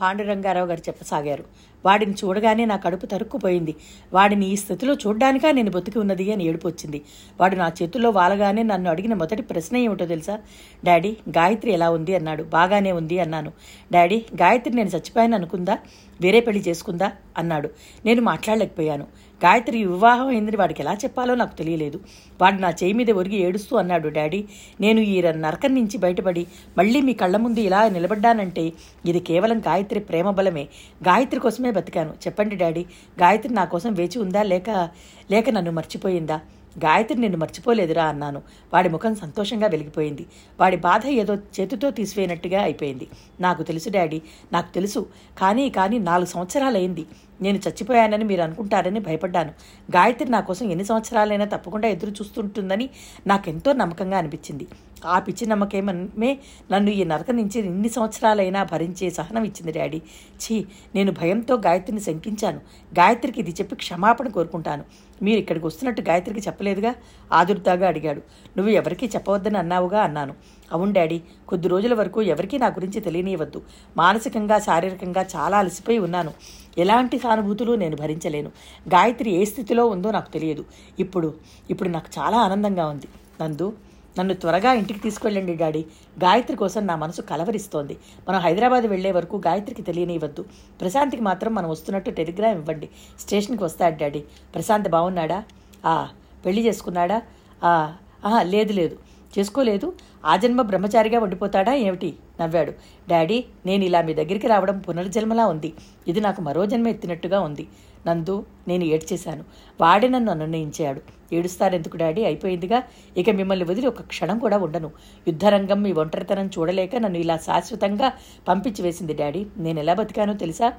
పాండురంగారావు గారు చెప్పసాగారు. వాడిని చూడగానే నా కడుపు తరుక్కుపోయింది. వాడిని ఈ స్థితిలో చూడ్డానికా నేను బతికి ఉన్నది అని ఏడుపొచ్చింది వాడు నా చేతుల్లో వాలగానే నన్ను అడిగిన మొదటి ప్రశ్న ఏమిటో తెలుసా? డాడీ గాయత్రి ఎలా ఉంది? అన్నాడు. బాగానే ఉంది అన్నాను. డాడీ గాయత్రి నేను చచ్చిపోయాను అనుకుందా వేరే పెళ్ళి చేసుకుందా? అన్నాడు. నేను మాట్లాడలేకపోయాను. గాయత్రి వివాహం అయిందని వాడికి ఎలా చెప్పాలో నాకు తెలియలేదు. వాడు నా చేయి మీద ఒరిగి ఏడుస్తూ అన్నాడు డాడీ నేను ఈ నరకం నుంచి బయటపడి మళ్ళీ మీ కళ్ళ ముందు ఇలా నిలబడ్డానంటే ఇది కేవలం గాయత్రి ప్రేమ బలమే. గాయత్రి కోసమే బతికాను. చెప్పండి డాడీ. గాయత్రి నా కోసం వేచి ఉందా? లేక లేక నన్ను మర్చిపోయిందా? గాయత్రి నిన్ను మర్చిపోలేదురా అన్నాను. వాడి ముఖం సంతోషంగా వెలిగిపోయింది. వాడి బాధ ఏదో చేతితో తీసివేయనట్టుగా అయిపోయింది. నాకు తెలుసు డాడీ నాకు తెలుసు. కానీ కానీ నాలుగు సంవత్సరాలైంది. నేను చచ్చిపోయానని మీరు అనుకుంటారని భయపడ్డాను. గాయత్రి నా కోసం ఎన్ని సంవత్సరాలైనా తప్పకుండా ఎదురు చూస్తుంటుందని నాకెంతో నమ్మకంగా అనిపించింది. ఆ పిచ్చి నమ్మకమే నన్ను ఈ నరక నుంచి ఎన్ని సంవత్సరాలైనా భరించే సహనం ఇచ్చింది డాడీ. ఛీ నేను భయంతో గాయత్రిని శంకించాను. గాయత్రికి ఇది చెప్పి క్షమాపణ కోరుకుంటాను. మీరు ఇక్కడికి వస్తున్నట్టు గాయత్రికి చెప్పలేదుగా? ఆదుర్దాగా అడిగాడు. నువ్వు ఎవరికీ చెప్పవద్దని అన్నావుగా? అన్నాను. అవును డాడీ కొద్ది రోజుల వరకు ఎవరికీ నా గురించి తెలియనివ్వద్దు. మానసికంగా శారీరకంగా చాలా అలసిపోయి ఉన్నాను. ఎలాంటి సానుభూతులు నేను భరించలేను. గాయత్రి ఏ స్థితిలో ఉందో నాకు తెలియదు. ఇప్పుడు ఇప్పుడు నాకు చాలా ఆనందంగా ఉంది. నందు నన్ను త్వరగా ఇంటికి తీసుకెళ్ళండి డాడీ. గాయత్రి కోసం నా మనసు కలవరిస్తోంది. మనం హైదరాబాద్ వెళ్ళే వరకు గాయత్రికి తెలియనివ్వద్దు. ప్రశాంత్కి మాత్రం మనం వస్తున్నట్టు టెలిగ్రామ్ ఇవ్వండి. స్టేషన్కి వస్తాడు డాడీ. ప్రశాంత్ బాగున్నాడా ఆ పెళ్ళి చేసుకున్నాడా? ఆ ఆహా, లేదు లేదు. చేసుకోలేదు. ఆ జన్మ బ్రహ్మచారిగా ఉండిపోతాడా ఏమిటి? నవ్వాడు. డాడీ నేను ఇలా మీ దగ్గరికి రావడం పునర్జన్మలా ఉంది. ఇది నాకు మరో జన్మ ఎత్తినట్టుగా ఉంది. నందు నేను ఏడ్చేశాను. వాడే నన్ను నిర్ణయించాడు ఏడుస్తారెందుకు డాడీ? అయిపోయిందిగా. ఇక మిమ్మల్ని వదిలి ఒక క్షణం కూడా ఉండను. యుద్ధరంగం మీ ఒంటరితనం చూడలేక నన్ను ఇలా శాశ్వతంగా పంపించి వేసింది డాడీ. నేను ఎలా బతికానో తెలుసా?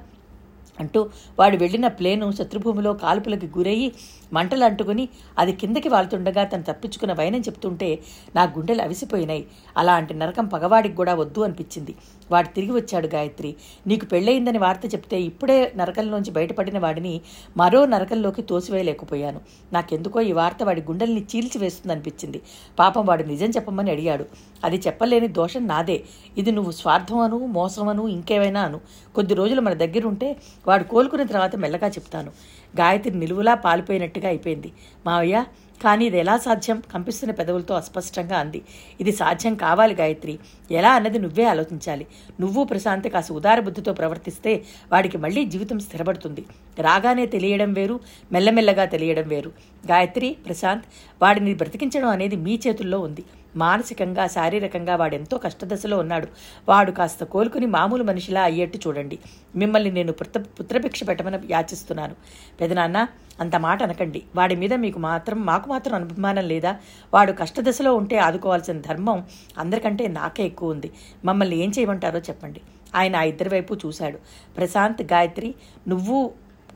అంటూ వాడు వెళ్ళిన ప్లేను శత్రుభూమిలో కాల్పులకి గురయ్యి మంటలు అంటుకుని అది కిందకి వాళ్తుండగా తను తప్పించుకున్న వైనం చెప్తుంటే నా గుండెలు అవిసిపోయినాయి. అలాంటి నరకం పగవాడికి కూడా వద్దు అనిపించింది. వాడు తిరిగి వచ్చాడు గాయత్రి. నీకు పెళ్ళయిందని వార్త చెప్తే ఇప్పుడే నరకంలోంచి బయటపడిన వాడిని మరో నరకంలోకి తోసివేయలేకపోయాను. నాకెందుకో ఈ వార్త వాడి గుండెల్ని చీల్చివేస్తుందనిపించింది. పాపం వాడు నిజం చెప్పమని అడిగాడు. అది చెప్పలేని దోషం నాదే. ఇది నువ్వు స్వార్థమను మోసమను ఇంకేమైనా అను. కొద్ది రోజులు మన దగ్గరుంటే వాడు కోలుకున్న తర్వాత మెల్లగా చెప్తాను. గాయత్రి నిలువులా పాలిపోయినట్టుగా అయిపోయింది. మావయ్య కానీ ఇది ఎలా సాధ్యం? కంపిస్తున్న పెదవులతో అస్పష్టంగా అంది. ఇది సాధ్యం కావాలి గాయత్రి. ఎలా అన్నది నువ్వే ఆలోచించాలి. నువ్వు ప్రశాంత్ కాస్త ఉదారబుద్ధితో ప్రవర్తిస్తే వాడికి మళ్ళీ జీవితం స్థిరపడుతుంది. రాగానే తెలియడం వేరు మెల్లమెల్లగా తెలియడం వేరు. గాయత్రి ప్రశాంత్ వాడిని బ్రతికించడం అనేది మీ చేతుల్లో ఉంది. మానసికంగా శారీరకంగా వాడెంతో కష్టదశలో ఉన్నాడు. వాడు కాస్త కోలుకుని మామూలు మనిషిలా అయ్యేట్టు చూడండి. మిమ్మల్ని నేను పుత్ర పుత్రభిక్ష పెట్టమని యాచిస్తున్నాను. పెదనాన్న అంత మాట అనకండి. వాడి మీద మీకు మాత్రం మాకు మాత్రం అభిమానం లేదా? వాడు కష్టదశలో ఉంటే ఆదుకోవాల్సిన ధర్మం అందరికంటే నాకే ఎక్కువ ఉంది. మమ్మల్ని ఏం చేయమంటారో చెప్పండి. ఆయన ఆ ఇద్దరి వైపు చూశాడు. ప్రశాంత్ గాయత్రి నువ్వు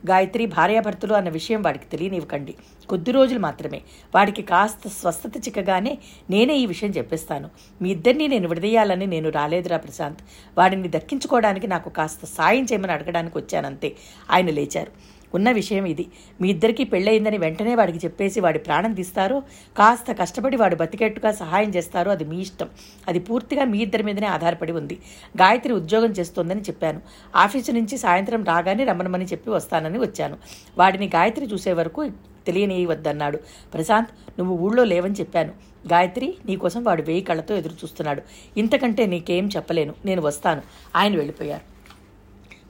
గాయత్రి భార్యాభర్తలు అన్న విషయం వాడికి తెలియనివ్వకండి. కొద్ది రోజులు మాత్రమే. వాడికి కాస్త స్వస్థత చిక్కగానే నేనే ఈ విషయం చెప్పేస్తాను. మీ ఇద్దరిని నేను విడదీయాలని నేను రాలేదురా ప్రశాంత్. వాడిని దక్కించుకోవడానికి నాకు కాస్త సాయం చేయమని అడగడానికి వచ్చానంతే. ఆయన లేచారు. ఉన్న విషయం ఇది. మీ ఇద్దరికీ పెళ్ళయిందని వెంటనే వాడికి చెప్పేసి వాడి ప్రాణం తీస్తారో కాస్త కష్టపడి వాడు బతికేట్టుగా సహాయం చేస్తారో అది మీ ఇష్టం. అది పూర్తిగా మీ ఇద్దరి మీదనే ఆధారపడి ఉంది. గాయత్రి ఉద్యోగం చేస్తోందని చెప్పాను. ఆఫీసు నుంచి సాయంత్రం రాగానే రమ్మనమని చెప్పి వస్తానని వచ్చాను. వాడిని గాయత్రి చూసే వరకు తెలియనియవద్దన్నాడు ప్రశాంత్ నువ్వు ఊళ్ళో లేవని చెప్పాను. గాయత్రి నీకోసం వాడు వేయి కళ్ళతో ఎదురు చూస్తున్నాడు ఇంతకంటే నీకేం చెప్పలేను. నేను వస్తాను. ఆయన వెళ్ళిపోయారు.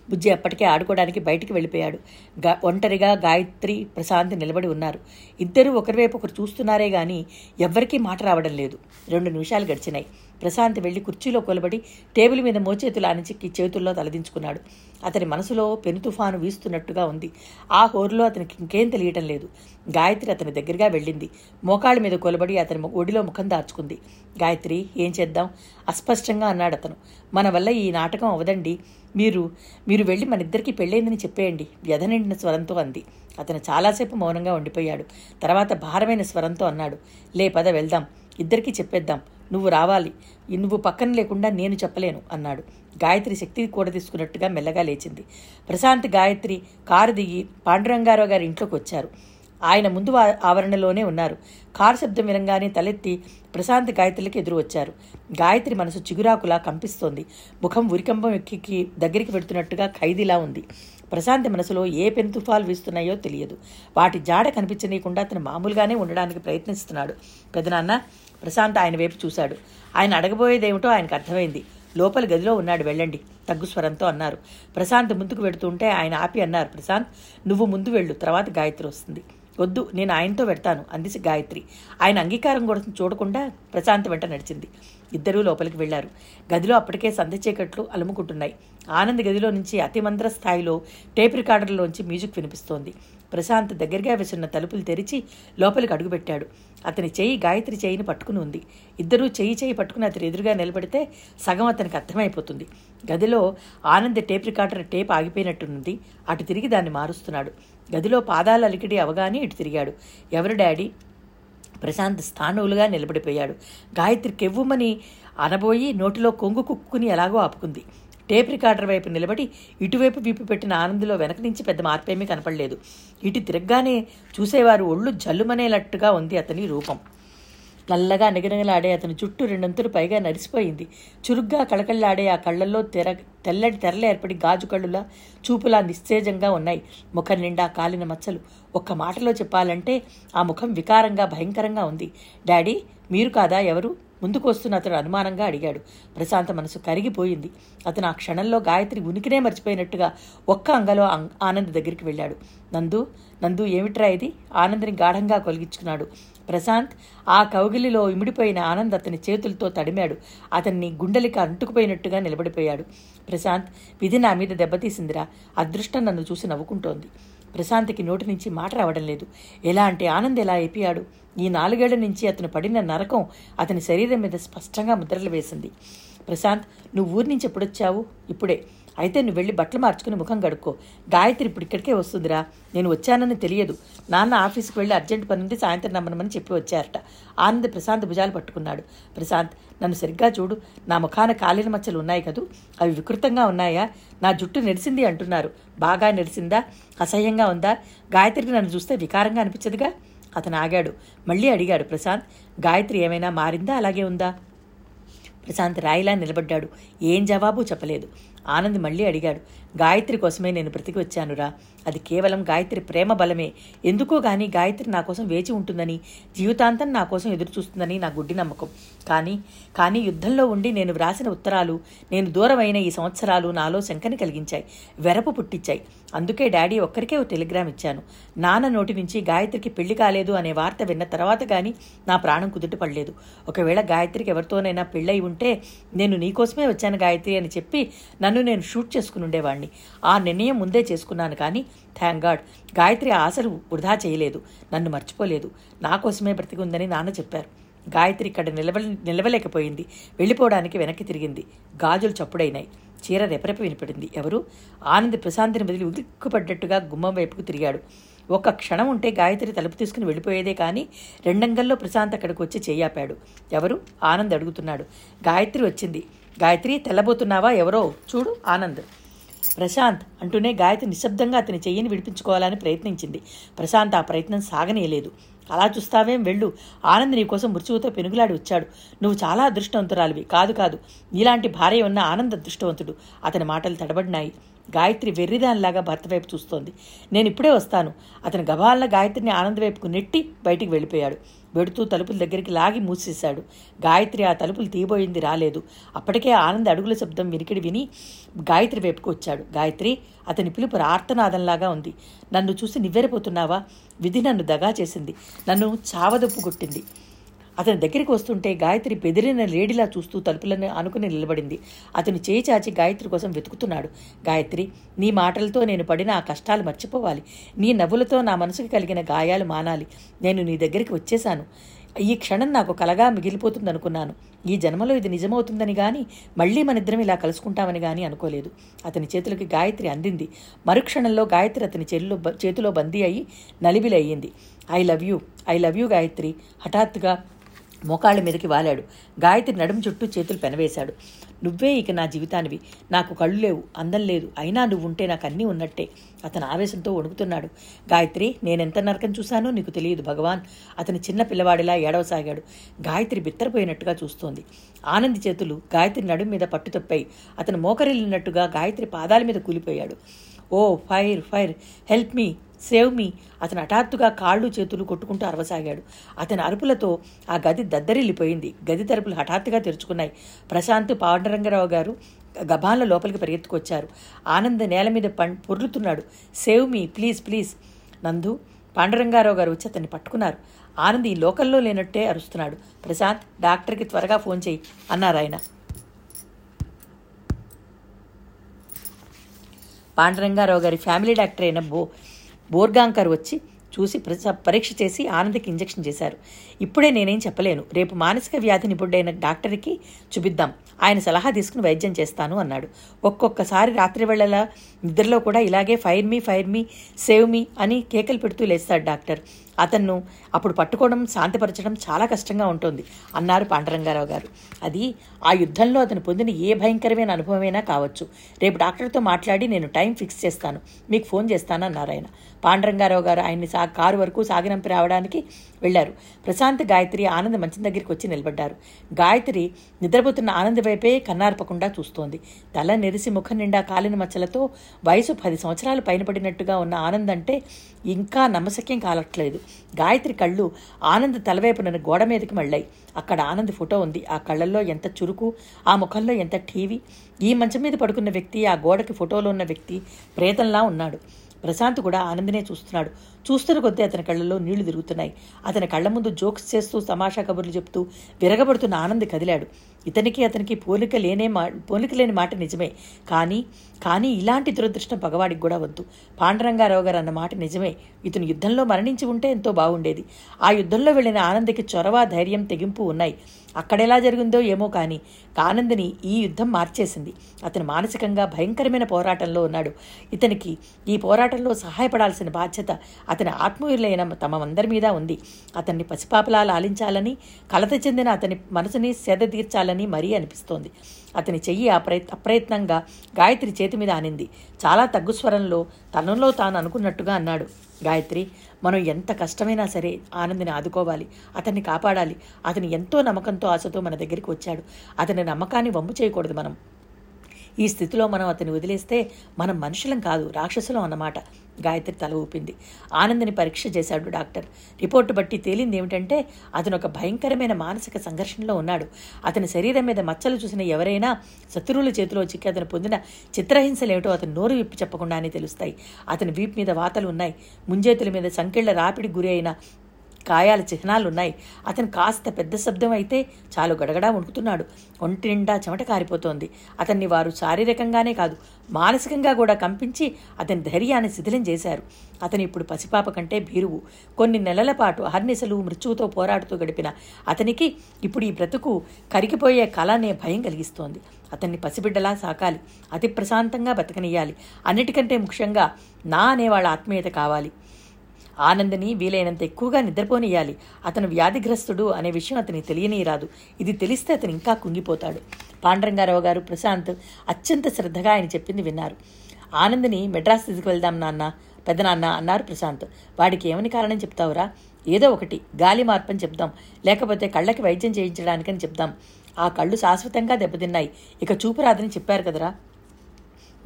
బుజ్జి అప్పటికే ఆడుకోవడానికి బయటికి వెళ్ళిపోయాడు. గా ఒంటరిగా గాయత్రి ప్రశాంత్ నిలబడి ఉన్నారు. ఇద్దరూ ఒకరివైపు ఒకరు చూస్తున్నారే గాని ఎవ్వరికీ మాట రావడం లేదు. రెండు నిమిషాలు గడిచినాయి. ప్రశాంత్ వెళ్ళి కుర్చీలో కొలబడి టేబుల్ మీద మోచేతులు ఆనిచిక్కి చేతుల్లో తలదించుకున్నాడు. అతని మనసులో పెను తుఫాను వీస్తున్నట్టుగా ఉంది. ఆ హోరులో అతనికి ఇంకేం తెలియటం లేదు. గాయత్రి అతని దగ్గరగా వెళ్ళింది. మోకాళ్ళ మీద కొలబడి అతని ఒడిలో ముఖం దాచుకుంది. గాయత్రి ఏం చేద్దాం? అస్పష్టంగా అన్నాడు అతను మన వల్ల ఈ నాటకం అవదండి. మీరు మీరు వెళ్ళి మన ఇద్దరికి పెళ్ళైందని చెప్పేయండి. వ్యధ నిండిన స్వరంతో అంది. అతను చాలాసేపు మౌనంగా ఉండిపోయాడు. తర్వాత భారమైన స్వరంతో అన్నాడు. లే పద వెళ్దాం. ఇద్దరికీ చెప్పేద్దాం. నువ్వు రావాలి. నువ్వు పక్కన లేకుండా నేను చెప్పలేను అన్నాడు. గాయత్రి శక్తి కూడా తీసుకున్నట్టుగా మెల్లగా లేచింది. ప్రశాంత్ గాయత్రి కారు దిగి పాండురంగారావు గారి ఇంట్లోకి వచ్చారు. ఆయన ముందు ఆ- ఆవరణలోనే ఉన్నారు. కారు శబ్దం వినంగానే తలెత్తి ప్రశాంత్ గాయత్రికి ఎదురు వచ్చారు. గాయత్రి మనసు చిగురాకులా కంపిస్తోంది. ముఖం ఉరికంబం ఎక్కి దగ్గరికి పెడుతున్నట్టుగా ఖైదీలా ఉంది. ప్రశాంత్ మనసులో ఏ పెను తుఫాలు వీస్తున్నాయో తెలియదు. వాటి జాడ కనిపించనీయకుండా అతను మామూలుగానే ఉండడానికి ప్రయత్నిస్తున్నాడు. పెదనాన్న ప్రశాంత్ ఆయన వైపు చూశాడు. ఆయన అడగబోయేదేమిటో ఆయనకు అర్థమైంది. లోపల గదిలో ఉన్నాడు. వెళ్ళండి. తగ్గు స్వరంతో అన్నారు. ప్రశాంత్ ముందుకు వెడుతుంటే ఆయన ఆపి అన్నారు. ప్రశాంత్ నువ్వు ముందు వెళ్ళు. తర్వాత గాయత్రి వస్తుంది. వద్దు నేను ఆయనతో పెడతాను అందిసి గాయత్రి. ఆయన అంగీకారం కూడా చూడకుండా ప్రశాంత్ వెంట నడిచింది. ఇద్దరూ లోపలికి వెళ్ళారు. గదిలో అప్పటికే సంధి చీకట్లు అలుముకుంటున్నాయి. ఆనంద్ గదిలో నుంచి అతిమంద్ర స్థాయిలో టేప్ రికార్డర్లోంచి మ్యూజిక్ వినిపిస్తోంది. ప్రశాంత్ దగ్గరగా వేసున్న తలుపులు తెరిచి లోపలికి అడుగుపెట్టాడు. అతని చేయి గాయత్రి చేయిని పట్టుకుని ఉంది. ఇద్దరూ చేయి చేయి పట్టుకుని అతని ఎదురుగా నిలబడితే సగం అతనికి అర్థమైపోతుంది. గదిలో ఆనంద్ టేప్ రికార్డర్ టేప్ ఆగిపోయినట్టునుంది అటు తిరిగి దాన్ని మారుస్తున్నాడు. గదిలో పాదాల అలికిడి అవగానే ఇటు తిరిగాడు. ఎవరు డాడీ? ప్రశాంత్ స్థానువులుగా నిలబడిపోయాడు. గాయత్రి కెవ్వుమని అనబోయి నోటిలో కొంగు కుక్కుని ఎలాగో ఆపుకుంది. టేప్ రికార్డర్ వైపు నిలబడి ఇటువైపు వీపు పెట్టిన ఆనందులో వెనక నుంచి పెద్ద మార్పేమీ కనపడలేదు. ఇటు తిరగ్గానే చూసేవారు ఒళ్ళు జల్లుమనేలట్టుగా ఉంది అతని రూపం. నల్లగా నిగనిగలాడే అతని చుట్టూ రెండంతులు పైగా నరిసిపోయింది. చురుగ్గా కళకళ్ళాడే ఆ కళ్ళల్లో తెర తెల్లటి తెరలు ఏర్పడి గాజు కళ్ళులా చూపులా నిస్తేజంగా ఉన్నాయి. ముఖం నిండా కాలిన మచ్చలు. ఒక్క మాటలో చెప్పాలంటే ఆ ముఖం వికారంగా భయంకరంగా ఉంది. డాడీ మీరు కాదా? ఎవరు? ముందుకు వస్తున్న అతడు అనుమానంగా అడిగాడు. ప్రశాంత మనసు కరిగిపోయింది. అతను ఆ క్షణంలో గాయత్రి ఉనికినే మర్చిపోయినట్టుగా ఒక్క అంగలో ఆనంద్ దగ్గరికి వెళ్ళాడు. నందు నందు ఏమిట్రా ఇది? ఆనంద్ని గాఢంగా కొలిగించుకున్నాడు. ప్రశాంత్ ఆ కౌగిలిలో ఇమిడిపోయిన ఆనంద్ అతని చేతులతో తడిమాడు. అతన్ని గుండెలికి అంటుకుపోయినట్టుగా నిలబడిపోయాడు. ప్రశాంత్ విధి నా మీద దెబ్బతీసిందిరా. అదృష్టం నన్ను చూసి నవ్వుకుంటోంది. ప్రశాంత్కి నోటి నుంచి మాట రావడం లేదు. ఎలా అంటే ఆనంద్ ఎలా అయిపోయాడు ఈ నాలుగేళ్ళ నుంచి అతను పడిన నరకం అతని శరీరం మీద స్పష్టంగా ముద్రలు వేసింది. ప్రశాంత్ నువ్వు ఊరి నుంచి ఎప్పుడొచ్చావు? ఇప్పుడే. అయితే నువ్వు వెళ్ళి బట్టలు మార్చుకుని ముఖం కడుక్కో. గాయత్రి ఇప్పుడు ఇక్కడికే వస్తుందిరా. నేను వచ్చానని తెలియదు. నాన్న ఆఫీస్కి వెళ్ళి అర్జెంట్ పని ఉంది సాయంత్రం నమ్మనమని చెప్పి వచ్చారట. ఆనంద్ ప్రశాంత్ భుజాలు పట్టుకున్నాడు. ప్రశాంత్ నన్ను సరిగ్గా చూడు. నా ముఖాన కాలిన మచ్చలు ఉన్నాయి కదూ? అవి వికృతంగా ఉన్నాయా? నా జుట్టు నెరిసింది అంటున్నారు. బాగా నెరిసిందా? అసహ్యంగా ఉందా? గాయత్రికి నన్ను చూస్తే వికారంగా అనిపించదుగా? అతను ఆగాడు. మళ్ళీ అడిగాడు. ప్రశాంత్ గాయత్రి ఏమైనా మారిందా? అలాగే ఉందా? ప్రశాంత్ రాయిలా నిలబడ్డాడు. ఏం జవాబు చెప్పలేదు. ఆనంద్ మళ్ళీ అడిగాడు గాయత్రి కోసమే నేను బ్రతికి వచ్చానురా. అది కేవలం గాయత్రి ప్రేమ బలమే. ఎందుకో గాని గాయత్రి నా కోసం వేచి ఉంటుందని జీవితాంతం నా కోసం ఎదురు చూస్తుందని నా గుడ్డి నమ్మకం. కానీ కానీ యుద్ధంలో ఉండి నేను వ్రాసిన ఉత్తరాలు నేను దూరమైన ఈ సంవత్సరాలు నాలో శంకని కలిగించాయి వెరపు పుట్టించాయి అందుకే డాడీ ఒక్కరికే ఓ టెలిగ్రామ్ ఇచ్చాను. నాన్న నోటి నుంచి గాయత్రికి పెళ్ళి కాలేదు అనే వార్త విన్న తర్వాత గాని నా ప్రాణం కుదుటపడలేదు ఒకవేళ గాయత్రికి ఎవరితోనైనా పెళ్ళై ఉంటే నేను నీకోసమే వచ్చాను గాయత్రి అని చెప్పి నన్ను నన్ను నేను షూట్ చేసుకుని ఉండేవాడిని ఆ నిర్ణయం ముందే చేసుకున్నాను కానీ థ్యాంక్ గాడ్ గాయత్రి ఆశలు వృధా చేయలేదు. నన్ను మర్చిపోలేదు. నా కోసమే బ్రతికి ఉందని నాన్న చెప్పారు. గాయత్రి ఇక్కడ నిలవ నిలవలేకపోయింది. వెళ్ళిపోవడానికి వెనక్కి తిరిగింది. గాజులు చప్పుడైనాయి. చీర రెపరెప వినిపడింది. ఎవరు? ఆనంద్ ప్రశాంతిని వదిలి ఉలిక్కుపడ్డట్టుగా గుమ్మం వైపుకు తిరిగాడు. ఒక్క క్షణం ఉంటే గాయత్రి తలుపు తీసుకుని వెళ్ళిపోయేదే కానీ రెండంగల్లో ప్రశాంత్ అక్కడికి వచ్చి చేయాపాడు. ఎవరు? ఆనంద్ అడుగుతున్నాడు. గాయత్రి వచ్చింది. గాయత్రి తెల్లబోతున్నావా ఎవరో? చూడు ఆనంద్. ప్రశాంత్ అంటూనే గాయత్రి నిశ్శబ్దంగా అతని చెయ్యిని విడిపించుకోవాలని ప్రయత్నించింది. ప్రశాంత్ ఆ ప్రయత్నం సాగనీయలేదు. అలా చూస్తావేం వెళ్ళు. ఆనంద్ నీకోసం మృత్యువుతో పెనుగులాడి వచ్చాడు. నువ్వు చాలా అదృష్టవంతురాలివి. కాదు కాదు. నీలాంటి భార్య ఉన్న ఆనంద్ అదృష్టవంతుడు. అతని మాటలు తడబడినాయి. గాయత్రి వెర్రిదానిలాగా భర్త వైపు చూస్తోంది. నేను ఇప్పుడే వస్తాను. అతను గబాలన గాయత్రిని ఆనంద్ వైపుకు నెట్టి బయటికి వెళ్ళిపోయాడు. వెడుతూ తలుపుల దగ్గరికి లాగి మూసేశాడు. గాయత్రి ఆ తలుపులు తీయబోయింది రాలేదు. అప్పటికే ఆనంద్ అడుగుల శబ్దం వినికిడి విని గాయత్రి వైపుకు వచ్చాడు. గాయత్రి అతని పిలుపు ఆర్తనాదంలాగా ఉంది. నన్ను చూసి నివ్వెరపోతున్నావా? విధి నన్ను దగా చేసింది. నన్ను చావదొప్పు కొట్టింది. అతని దగ్గరికి వస్తుంటే గాయత్రి బెదిరిన లేడిలా చూస్తూ తలుపులను అనుకుని నిలబడింది. అతను చేయి చాచి గాయత్రి కోసం వెతుకుతున్నాడు. గాయత్రి నీ మాటలతో నేను పడిన ఆ కష్టాలు మర్చిపోవాలి. నీ నవ్వులతో నా మనసుకు కలిగిన గాయాలు మానాలి. నేను నీ దగ్గరికి వచ్చేశాను. ఈ క్షణం నాకు కలగా మిగిలిపోతుందనుకున్నాను. ఈ జన్మలో ఇది నిజమవుతుందని గాని మళ్ళీ మనిద్దరం ఇలా కలుసుకుంటామని గాని అనుకోలేదు. అతని చేతులకి గాయత్రి అందింది. మరుక్షణంలో గాయత్రి అతని చేతిలో చేతిలో బందీ అయి నలిబిలి అయ్యింది I love you I love you Gayatri. హఠాత్తుగా మోకాళ్ళ మీదకి వాలాడు. గాయత్రి నడుము చుట్టూ చేతులు పెనవేశాడు. నువ్వే ఇక నా జీవితానివి. నాకు కళ్ళు లేవు అందం లేదు. అయినా నువ్వు ఉంటే నాకు అన్నీ ఉన్నట్టే. అతను ఆవేశంతో వణుకుతున్నాడు. గాయత్రి నేనెంత నరకం చూశానో నీకు తెలియదు భగవాన్. అతని చిన్న పిల్లవాడిలా ఏడవసాగాడు. గాయత్రి బిత్తరపోయినట్టుగా చూస్తోంది. ఆనంది చేతులు గాయత్రి నడుము మీద పట్టు అతను మోకరిల్లినట్టుగా గాయత్రి పాదాల మీద కూలిపోయాడు. ఓ fire fire. Help me. Save me అతను హఠాత్తుగా కాళ్ళు చేతులు కొట్టుకుంటూ అరవసాగాడు. అతని అరుపులతో ఆ గది దద్దరిల్లిపోయింది. గది తలుపులు హఠాత్తుగా తెరుచుకున్నాయి. ప్రశాంత్ పాండరంగరావు గారు గభాన్ల లోపలికి పరిగెత్తుకొచ్చారు. ఆనంద్ నేల మీద పం పొర్లుతున్నాడు. Save me please please. నందు పాండరంగారావు గారు వచ్చి అతన్ని పట్టుకున్నారు. ఆనంద్ ఈ లోకల్లో లేనట్టే అరుస్తున్నాడు. ప్రశాంత్ డాక్టర్కి త్వరగా ఫోన్ చేయి అన్నారు ఆయన. పాండరంగారావు గారి ఫ్యామిలీ డాక్టర్ అయిన బో బోర్గాంకర్ వచ్చి చూసి పరీక్ష చేసి ఆనందకి ఇంజెక్షన్ చేశారు. ఇప్పుడే నేనేం చెప్పలేను. రేపు మానసిక వ్యాధి నిపుణుడైన డాక్టర్కి చూపిద్దాం. ఆయన సలహా తీసుకుని వైద్యం చేస్తాను అన్నాడు. ఒక్కొక్కసారి రాత్రి వేళల నిద్రలో కూడా ఇలాగే fire me fire me save me అని కేకలు పెడుతూ లేస్తాడు డాక్టర్. అతన్ను అప్పుడు పట్టుకోవడం శాంతిపరచడం చాలా కష్టంగా ఉంటుంది అన్నారు పాండరంగారావు గారు. అది ఆ యుద్ధంలో అతను పొందిన ఏ భయంకరమైన అనుభవమైనా కావచ్చు. రేపు డాక్టర్తో మాట్లాడి నేను టైం ఫిక్స్ చేస్తాను. మీకు ఫోన్ చేస్తాను అన్నారు ఆయన. పాండరంగారావు గారు ఆయన్ని సా కారు వరకు సాగినంపి రావడానికి వెళ్ళారు ప్రశాంత్ గాయత్రి ఆనంద్ మంచం దగ్గరికి వచ్చి నిలబడ్డారు. గాయత్రి నిద్రపోతున్న ఆనంద్ వైపే కన్నార్పకుండా చూస్తోంది. తల నెరిసి ముఖం నిండా కాలిన మచ్చలతో వయసు పది సంవత్సరాలు పైన పడినట్టుగా ఉన్న ఆనంద్ అంటే ఇంకా నమ్మశక్యం కాలట్లేదు. గాయత్రి కళ్ళు ఆనంద్ తలవైపున గోడ మీదకి మళ్ళాయి. అక్కడ ఆనంద్ ఫోటో ఉంది. ఆ కళ్ళల్లో ఎంత చురుకు ఆ ముఖంలో ఎంత టీవీ ఈ మంచం మీద పడుకున్న వ్యక్తి ఆ గోడకి ఫోటోలో ఉన్న వ్యక్తి ప్రేతంలా ఉన్నాడు. ప్రశాంత్ కూడా ఆనందనే చూస్తున్నాడు. చూస్తున్న కొద్దీ అతని కళ్ళల్లో నీళ్ళు తిరుగుతున్నాయి. అతని కళ్ళ ముందు జోక్స్ చేస్తూ తమాషా కబుర్లు చెప్తూ విరగబడుతున్న ఆనంద్ కదిలాడు. ఇతనికి అతనికి పోలిక లేనే మా పోలిక లేని మాట నిజమే. కానీ కానీ ఇలాంటి దురదృష్టం పగవాడికి కూడా వద్దు. పాండరంగారావు గారు అన్న మాట నిజమే. ఇతను యుద్ధంలో మరణించి ఉంటే ఎంతో బాగుండేది. ఆ యుద్ధంలో వెళ్ళిన ఆనంద్కి చొరవ ధైర్యం తెగింపు ఉన్నాయి. అక్కడెలా జరిగిందో ఏమో కానీ కానందిని ఈ యుద్ధం మార్చేసింది. అతను మానసికంగా భయంకరమైన పోరాటంలో ఉన్నాడు. ఇతనికి ఈ పోరాటంలో సహాయపడాల్సిన బాధ్యత అతని ఆత్మీయులైన తమందరి మీద ఉంది. అతన్ని పసిపాపలా లాలించాలని కలత చెందిన అతని మనసుని సేద తీర్చాలని మరీ అనిపిస్తోంది. అతని చెయ్యి అప్రయత్ అప్రయత్నంగా గాయత్రి చేతి మీద ఆనింది. చాలా తగ్గు స్వరంలో తనలో తాను అనుకున్నట్టుగా అన్నాడు. గాయత్రి మనం ఎంత కష్టమైనా సరే ఆనందిని ఆదుకోవాలి అతన్ని కాపాడాలి. అతని ఎంతో నమ్మకంతో ఆశతో మన దగ్గరికి వచ్చాడు. అతని నమ్మకాన్ని వంపు చేయకూడదు మనం. ఈ స్థితిలో మనం అతన్ని వదిలేస్తే మనం మనుషులం కాదు రాక్షసులం అన్నమాట. గాయత్రి తల ఊపింది. ఆనందని పరీక్ష చేశాడు డాక్టర్. రిపోర్టు బట్టి తేలింది ఏమిటంటే అతను ఒక భయంకరమైన మానసిక సంఘర్షణలో ఉన్నాడు. అతని శరీరం మీద మచ్చలు చూసిన ఎవరైనా శత్రువుల చేతిలో చిక్కి అతను పొందిన చిత్రహింసలేమిటో అతను నోరు విప్పి చెప్పకుండానే తెలుస్తాయి. అతని వీప్ మీద వాతలు ఉన్నాయి. ముంజేతుల మీద సంకెళ్ళ రాపిడి గురి అయిన గాయాల చిహ్నాలున్నాయి. అతను కాస్త పెద్ద శబ్దం అయితే చాలు గడగడా వణుకుతున్నాడు. ఒంటి నిండా చెమట కారిపోతోంది. అతన్ని వారు శారీరకంగానే కాదు మానసికంగా కూడా కంపించి అతని ధైర్యాన్ని శిథిలం చేశారు. అతను ఇప్పుడు పసిపాప కంటే బీరువు కొన్ని నెలల పాటు అహర్నిశలు మృత్యువుతో పోరాడుతూ గడిపిన అతనికి ఇప్పుడు ఈ బ్రతుకు కరిగిపోయే కళ అనే భయం కలిగిస్తోంది. అతన్ని పసిబిడ్డలా సాకాలి అతి ప్రశాంతంగా బతకనియాలి అన్నిటికంటే ముఖ్యంగా నా అనేవాళ్ళ ఆత్మీయత కావాలి. ఆనందని వీలైనంత ఎక్కువగా నిద్రపోనియాలి అతను వ్యాధిగ్రస్తుడు అనే విషయం అతనికి తెలియనీరాదు ఇది తెలిస్తే అతను ఇంకా కుంగిపోతాడు. పాండరంగారావు గారు ప్రశాంత్ అత్యంత శ్రద్ధగా ఆయన చెప్పింది విన్నారు. ఆనందని మెడ్రాస్ తీసుకువెళ్దాం నాన్న పెద్దనాన్న అన్నారు ప్రశాంత్. వాడికి ఏమని కారణం చెప్తావురా? ఏదో ఒకటి గాలి మార్పని చెప్దాం. లేకపోతే కళ్ళకి వైద్యం చేయించడానికని చెప్దాం. ఆ కళ్ళు శాశ్వతంగా దెబ్బతిన్నాయి. ఇక చూపు రాదని చెప్పారు కదరా?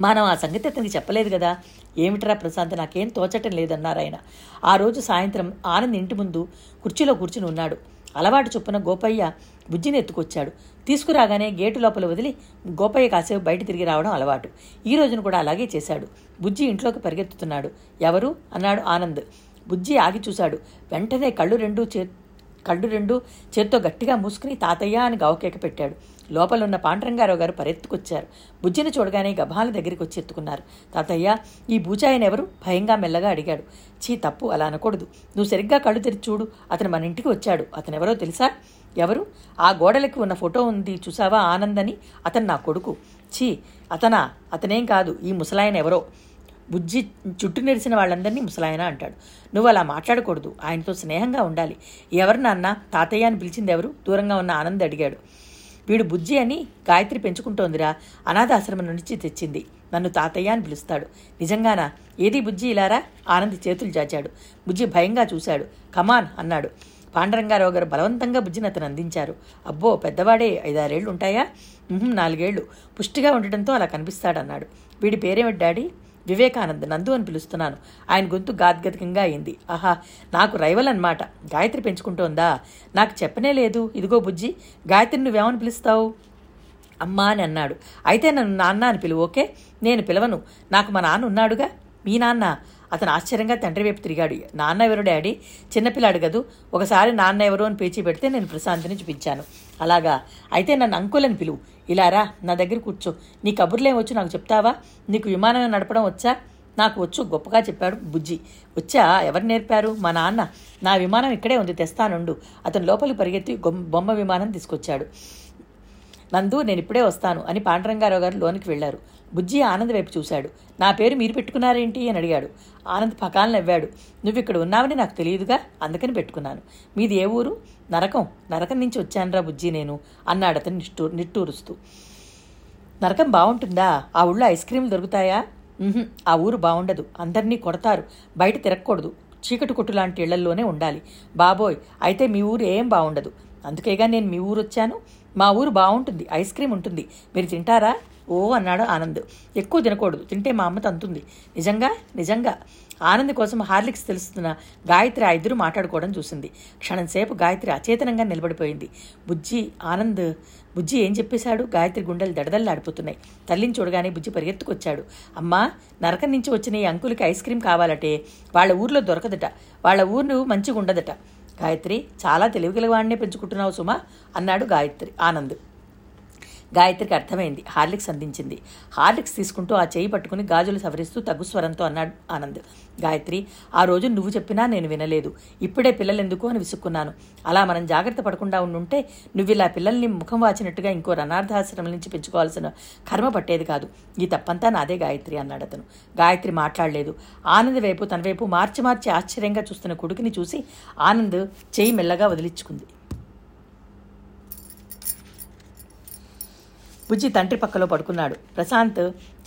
మనం ఆ సంగతి అతనికి చెప్పలేదు కదా. ఏమిట్రా ప్రశాంత్ నాకేం తోచటం లేదన్నారు ఆయన. ఆ రోజు సాయంత్రం ఆనంద్ ఇంటి ముందు కుర్చీలో కూర్చుని ఉన్నాడు. అలవాటు చొప్పున గోపయ్య బుజ్జిని ఎత్తుకొచ్చాడు. తీసుకురాగానే గేటు లోపల వదిలి గోపయ్య కాసేపు బయట తిరిగి రావడం అలవాటు. ఈ రోజున కూడా అలాగే చేశాడు. బుజ్జి ఇంట్లోకి పరిగెత్తుతున్నాడు. ఎవరు? అన్నాడు ఆనంద్. బుజ్జి ఆగి చూశాడు. వెంటనే కళ్ళు రెండు చే కళ్ళు రెండు చేత్తో గట్టిగా మూసుకుని తాతయ్య అని గావకేక పెట్టాడు. లోపలున్న పాండ్రంగారావు గారు పరెత్తుకొచ్చారు. బుజ్జిని చూడగానే గభాల దగ్గరికి వచ్చి ఎత్తుకున్నారు. తాతయ్య ఈ బూచాయన ఎవరు? భయంగా మెల్లగా అడిగాడు. చీ తప్పు అలా అనకూడదు. నువ్వు సరిగ్గా కళ్ళు తెరిచి చూడు. అతను మన ఇంటికి వచ్చాడు. అతను ఎవరో తెలుసా? ఎవరు? ఆ గోడలకి ఉన్న ఫోటో ఉంది చూసావా ఆనందని? అతను నా కొడుకు. ఛీ అతనా? అతనేం కాదు. ఈ ముసలాయన ఎవరో? బుజ్జి చుట్టూ నెరిసిన వాళ్ళందరినీ ముసలాయన అంటాడు. నువ్వు అలా మాట్లాడకూడదు. ఆయనతో స్నేహంగా ఉండాలి. ఎవరు నాన్న? తాతయ్య అని పిలిచింది ఎవరు దూరంగా ఉన్న ఆనంద్ అడిగాడు. వీడు బుజ్జి అని గాయత్రి పెంచుకుంటోందిరా. అనాథాశ్రమం నుంచి తెచ్చింది. నన్ను తాతయ్య అని పిలుస్తాడు. నిజంగానా? ఏది బుజ్జి ఇలారా? ఆనంద్ చేతులు చాచాడు బుజ్జి భయంగా చూశాడు. కమాన్ అన్నాడు. పాండరంగారావు గారు బలవంతంగా బుజ్జిని అతను అందించారు. అబ్బో పెద్దవాడే. ఐదారేళ్ళు ఉంటాయా నాలుగేళ్ళు. పుష్టిగా ఉండటంతో అలా కనిపిస్తాడన్నాడు. వీడి పేరేమిటి డాడీ? వివేకానంద్ నందు అని పిలుస్తున్నాను. ఆయన గొంతు గాద్గతికంగా అయింది. ఆహా నాకు రైవల్ అనమాట గాయత్రి పెంచుకుంటోందా? నాకు చెప్పనే లేదు. ఇదిగో బుజ్జి గాయత్రి నువ్వేమని పిలుస్తావు? అమ్మా అని అన్నాడు. అయితే నన్ను నాన్న అని పిలువు ఓకే? నేను పిలవను. నాకు మా నాన్న ఉన్నాడుగా? మీ నాన్న? అతను ఆశ్చర్యంగా తండ్రి వైపు తిరిగాడు. నాన్న ఎవరు డాడీ? చిన్నపిల్లాడు కదూ? ఒకసారి నాన్న ఎవరు అని పేచి పెడితే నేను ప్రశాంతిని చూపించాను. అలాగా. అయితే నన్ను అంకుల్ అని పిలువు. ఇలా రా నా దగ్గర కూర్చో. నీ కబుర్లేం వచ్చు నాకు చెప్తావా? నీకు విమానం నడపడం వచ్చా? నాకు వచ్చు గొప్పగా చెప్పాడు బుజ్జి. వచ్చా? ఎవరు నేర్పారు? మా నాన్న. నా విమానం ఇక్కడే ఉంది తెస్తానుండు. అతను లోపలికి పరిగెత్తి బొమ్మ విమానం తీసుకొచ్చాడు. నందు నేను ఇప్పుడే వస్తాను అని పాండరంగారావు గారు లోనికి వెళ్ళారు బుజ్జి ఆనంద్ వైపు చూశాడు. నా పేరు మీరు పెట్టుకున్నారేంటి అని అడిగాడు. ఆనంద్ పకాలను నవ్వాడు. నువ్వు ఇక్కడ ఉన్నావని నాకు తెలియదుగా అందుకని పెట్టుకున్నాను. మీది ఏ ఊరు? నరకం. నరకం నుంచి వచ్చానురా బుజ్జి నేను అన్నాడు అతను నిట్టూ నిట్టూరుస్తూ. నరకం బాగుంటుందా ఆ ఊళ్ళో ఐస్ క్రీమ్లు దొరుకుతాయా? ఆ ఊరు బాగుండదు అందరినీ కొడతారు. బయట తిరగకూడదు చీకటి కొట్టు లాంటి ఇళ్ళల్లోనే ఉండాలి. బాబోయ్ అయితే మీ ఊరు ఏం బాగుండదు అందుకేగా నేను మీ ఊరు వచ్చాను మా ఊరు బాగుంటుంది ఐస్ క్రీమ్ ఉంటుంది. మీరు తింటారా? ఓ అన్నాడు ఆనంద్. ఎక్కువ తినకూడదు. తింటే మా అమ్మ తంతుంది. నిజంగా? నిజంగా. ఆనంద్ కోసం హార్లిక్స్ తెలుస్తున్న గాయత్రి ఆ ఇద్దరు మాట్లాడుకోవడం చూసింది. క్షణంసేపు గాయత్రి అచేతనంగా నిలబడిపోయింది. బుజ్జి ఆనంద్ బుజ్జి ఏం చెప్పేశాడు? గాయత్రి గుండెలు దడదల్లాడిపోతున్నాయి. తల్లిని చూడగానే బుజ్జి పరిగెత్తుకొచ్చాడు. అమ్మా నరకం నుంచి వచ్చిన ఈ అంకులకి ఐస్ క్రీమ్ కావాలటే వాళ్ళ ఊర్లో దొరకదట. వాళ్ళ ఊరు మంచిగా ఉండదట గాయత్రి చాలా తెలివిగలవాడినే పెంచుకుంటున్నావు సుమా అన్నాడు గాయత్రి ఆనంద్. గాయత్రికి అర్థమైంది. హార్లిక్స్ అందించింది. హార్లిక్స్ తీసుకుంటూ ఆ చేయి పట్టుకుని గాజులు సవరిస్తూ తగ్గు స్వరంతో అన్నాడు ఆనంద్. గాయత్రి ఆ రోజు నువ్వు చెప్పినా నేను వినలేదు. ఇప్పుడే పిల్లలు ఎందుకు అని విసుక్కున్నాను. అలా మనం జాగ్రత్త పడకుండా ఉండుంటే నువ్వు ఇలా పిల్లల్ని ముఖం వాచినట్టుగా ఇంకో అనాథాశ్రమం నుంచి పెంచుకోవాల్సిన కర్మ పట్టేది కాదు. ఈ తప్పంతా నాదే గాయత్రి అన్నాడు అతను. గాయత్రి మాట్లాడలేదు. ఆనంద్ వైపు తన వైపు మార్చి మార్చి ఆశ్చర్యంగా చూస్తున్న కొడుకుని చూసి ఆనంద్ చేయి మెల్లగా వదిలించుకుంది. బుజ్జి తండ్రి పక్కలో పడుకున్నాడు. ప్రశాంత్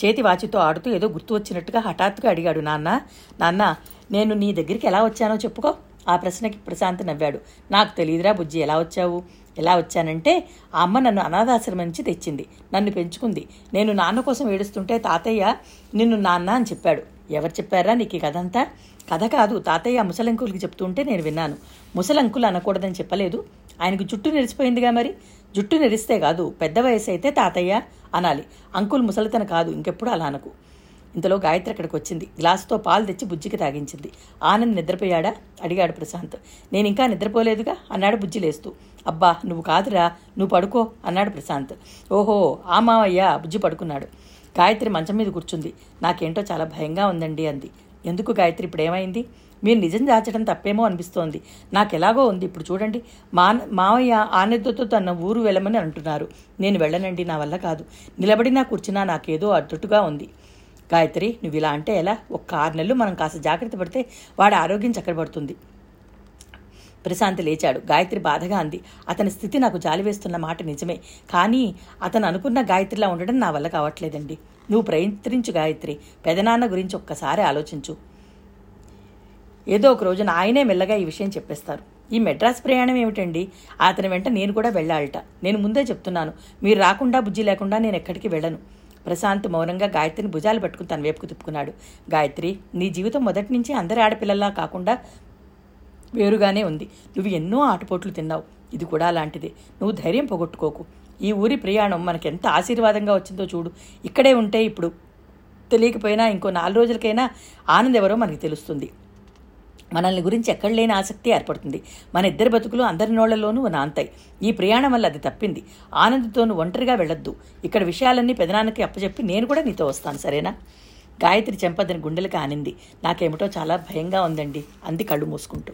చేతి వాచితో ఆడుతూ ఏదో గుర్తు వచ్చినట్టుగా హఠాత్తుగా అడిగాడు నాన్న నాన్న నేను నీ దగ్గరికి ఎలా వచ్చానో చెప్పుకో. ఆ ప్రశ్నకి ప్రశాంత్ నవ్వాడు. నాకు తెలియదురా బుజ్జి ఎలా వచ్చావు? ఎలా వచ్చానంటే ఆ అమ్మ నన్ను అనాథాశ్రమం నుంచి తెచ్చింది. నన్ను పెంచుకుంది. నేను నాన్న కోసం ఏడుస్తుంటే తాతయ్య నిన్ను నాన్న అని చెప్పాడు. ఎవరు చెప్పారా నీకు ఈ కథ అంతా కథ కాదు తాతయ్య ముసలంకులకి చెప్తుంటే నేను విన్నాను. ముసలంకులు అనకూడదని చెప్పలేదు. ఆయనకు జుట్టు నెరిసిపోయిందిగా మరి? జుట్టు నెరిస్తే కాదు పెద్ద వయసు అయితే తాతయ్య అనాలి. అంకుల్ ముసలితన కాదు ఇంకెప్పుడు అలా అనకు. ఇంతలో గాయత్రి అక్కడికి వచ్చింది. గ్లాసుతో పాలు తెచ్చి బుజ్జికి తాగించింది. ఆనంద్ నిద్రపోయాడా? అడిగాడు ప్రశాంత్. నేను ఇంకా నిద్రపోలేదుగా? అన్నాడు బుజ్జి లేస్తూ. అబ్బా నువ్వు కాదురా నువ్వు పడుకో అన్నాడు ప్రశాంత్. ఓహో ఆ మావయ్య బుజ్జి పడుకున్నాడు. గాయత్రి మంచం మీద కూర్చుంది. నాకేంటో చాలా భయంగా ఉందండి అంది. ఎందుకు గాయత్రి ఇప్పుడు ఏమైంది మీరు నిజం దాచడం తప్పేమో అనిపిస్తోంది. నాకు ఎలాగో ఉంది. ఇప్పుడు చూడండి. మా మావయ్య ఆనెద్దతో తన ఊరు వెళ్ళమని అంటున్నారు. నేను వెళ్ళనండి. నా వల్ల కాదు. నిలబడినా కూర్చున్నా నాకేదో అడ్డుగా ఉంది. గాయత్రి నువ్వు ఇలా అంటే ఎలా? ఒక్క ఆరు నెలలు మనం కాస్త జాగ్రత్త పడితే వాడి ఆరోగ్యం చక్కబడుతుంది. ప్రశాంత్ లేచాడు. గాయత్రి బాధగా అంది. అతని స్థితి నాకు జాలి వేస్తున్న మాట నిజమే. కానీ అతను అనుకున్న గాయత్రిలా ఉండడం నా వల్ల కావట్లేదండి. నువ్వు ప్రయత్నించు గాయత్రి. పెదనాన్న గురించి ఒక్కసారి ఆలోచించు. ఏదో ఒక రోజున ఆయనే మెల్లగా ఈ విషయం చెప్పేస్తారు. ఈ మెడ్రాస్ ప్రయాణం ఏమిటండి? అతని వెంట నేను కూడా వెళ్ళాలట. నేను ముందే చెప్తున్నాను. మీరు రాకుండా బుజ్జి లేకుండా నేను ఎక్కడికి వెళ్ళను. ప్రశాంత్ మౌనంగా గాయత్రిని భుజాలు పట్టుకుని తన వైపుకు తిప్పుకున్నాడు. గాయత్రి నీ జీవితం మొదటి నుంచి అందరి ఆడపిల్లలా కాకుండా వేరుగానే ఉంది. నువ్వు ఎన్నో ఆటపోట్లు తిన్నావు. ఇది కూడా అలాంటిదే. నువ్వు ధైర్యం పోగొట్టుకోకు. ఈ ఊరి ప్రయాణం మనకెంత ఆశీర్వాదంగా వచ్చిందో చూడు. ఇక్కడే ఉంటే ఇప్పుడు తెలియకపోయినా ఇంకో నాలుగు రోజులకైనా ఆనంద్ ఎవరో మనకి తెలుస్తుంది. మనల్ని గురించి ఎక్కడ లేని ఆసక్తి ఏర్పడుతుంది. మన ఇద్దరి బతుకులు అందరి నోళ్ళలోనూ నాంతాయి. ఈ ప్రయాణం వల్ల అది తప్పింది. ఆనందతోను ఒంటరిగా వెళ్ళొద్దు. ఇక్కడ విషయాలన్నీ పెదనాన్నకి అప్పచెప్పి నేను కూడా నీతో వస్తాను సరేనా? గాయత్రి చెంపదని గుండెలకు ఆనింది. నాకేమిటో చాలా భయంగా ఉందండి. అంది కళ్ళు మూసుకుంటూ.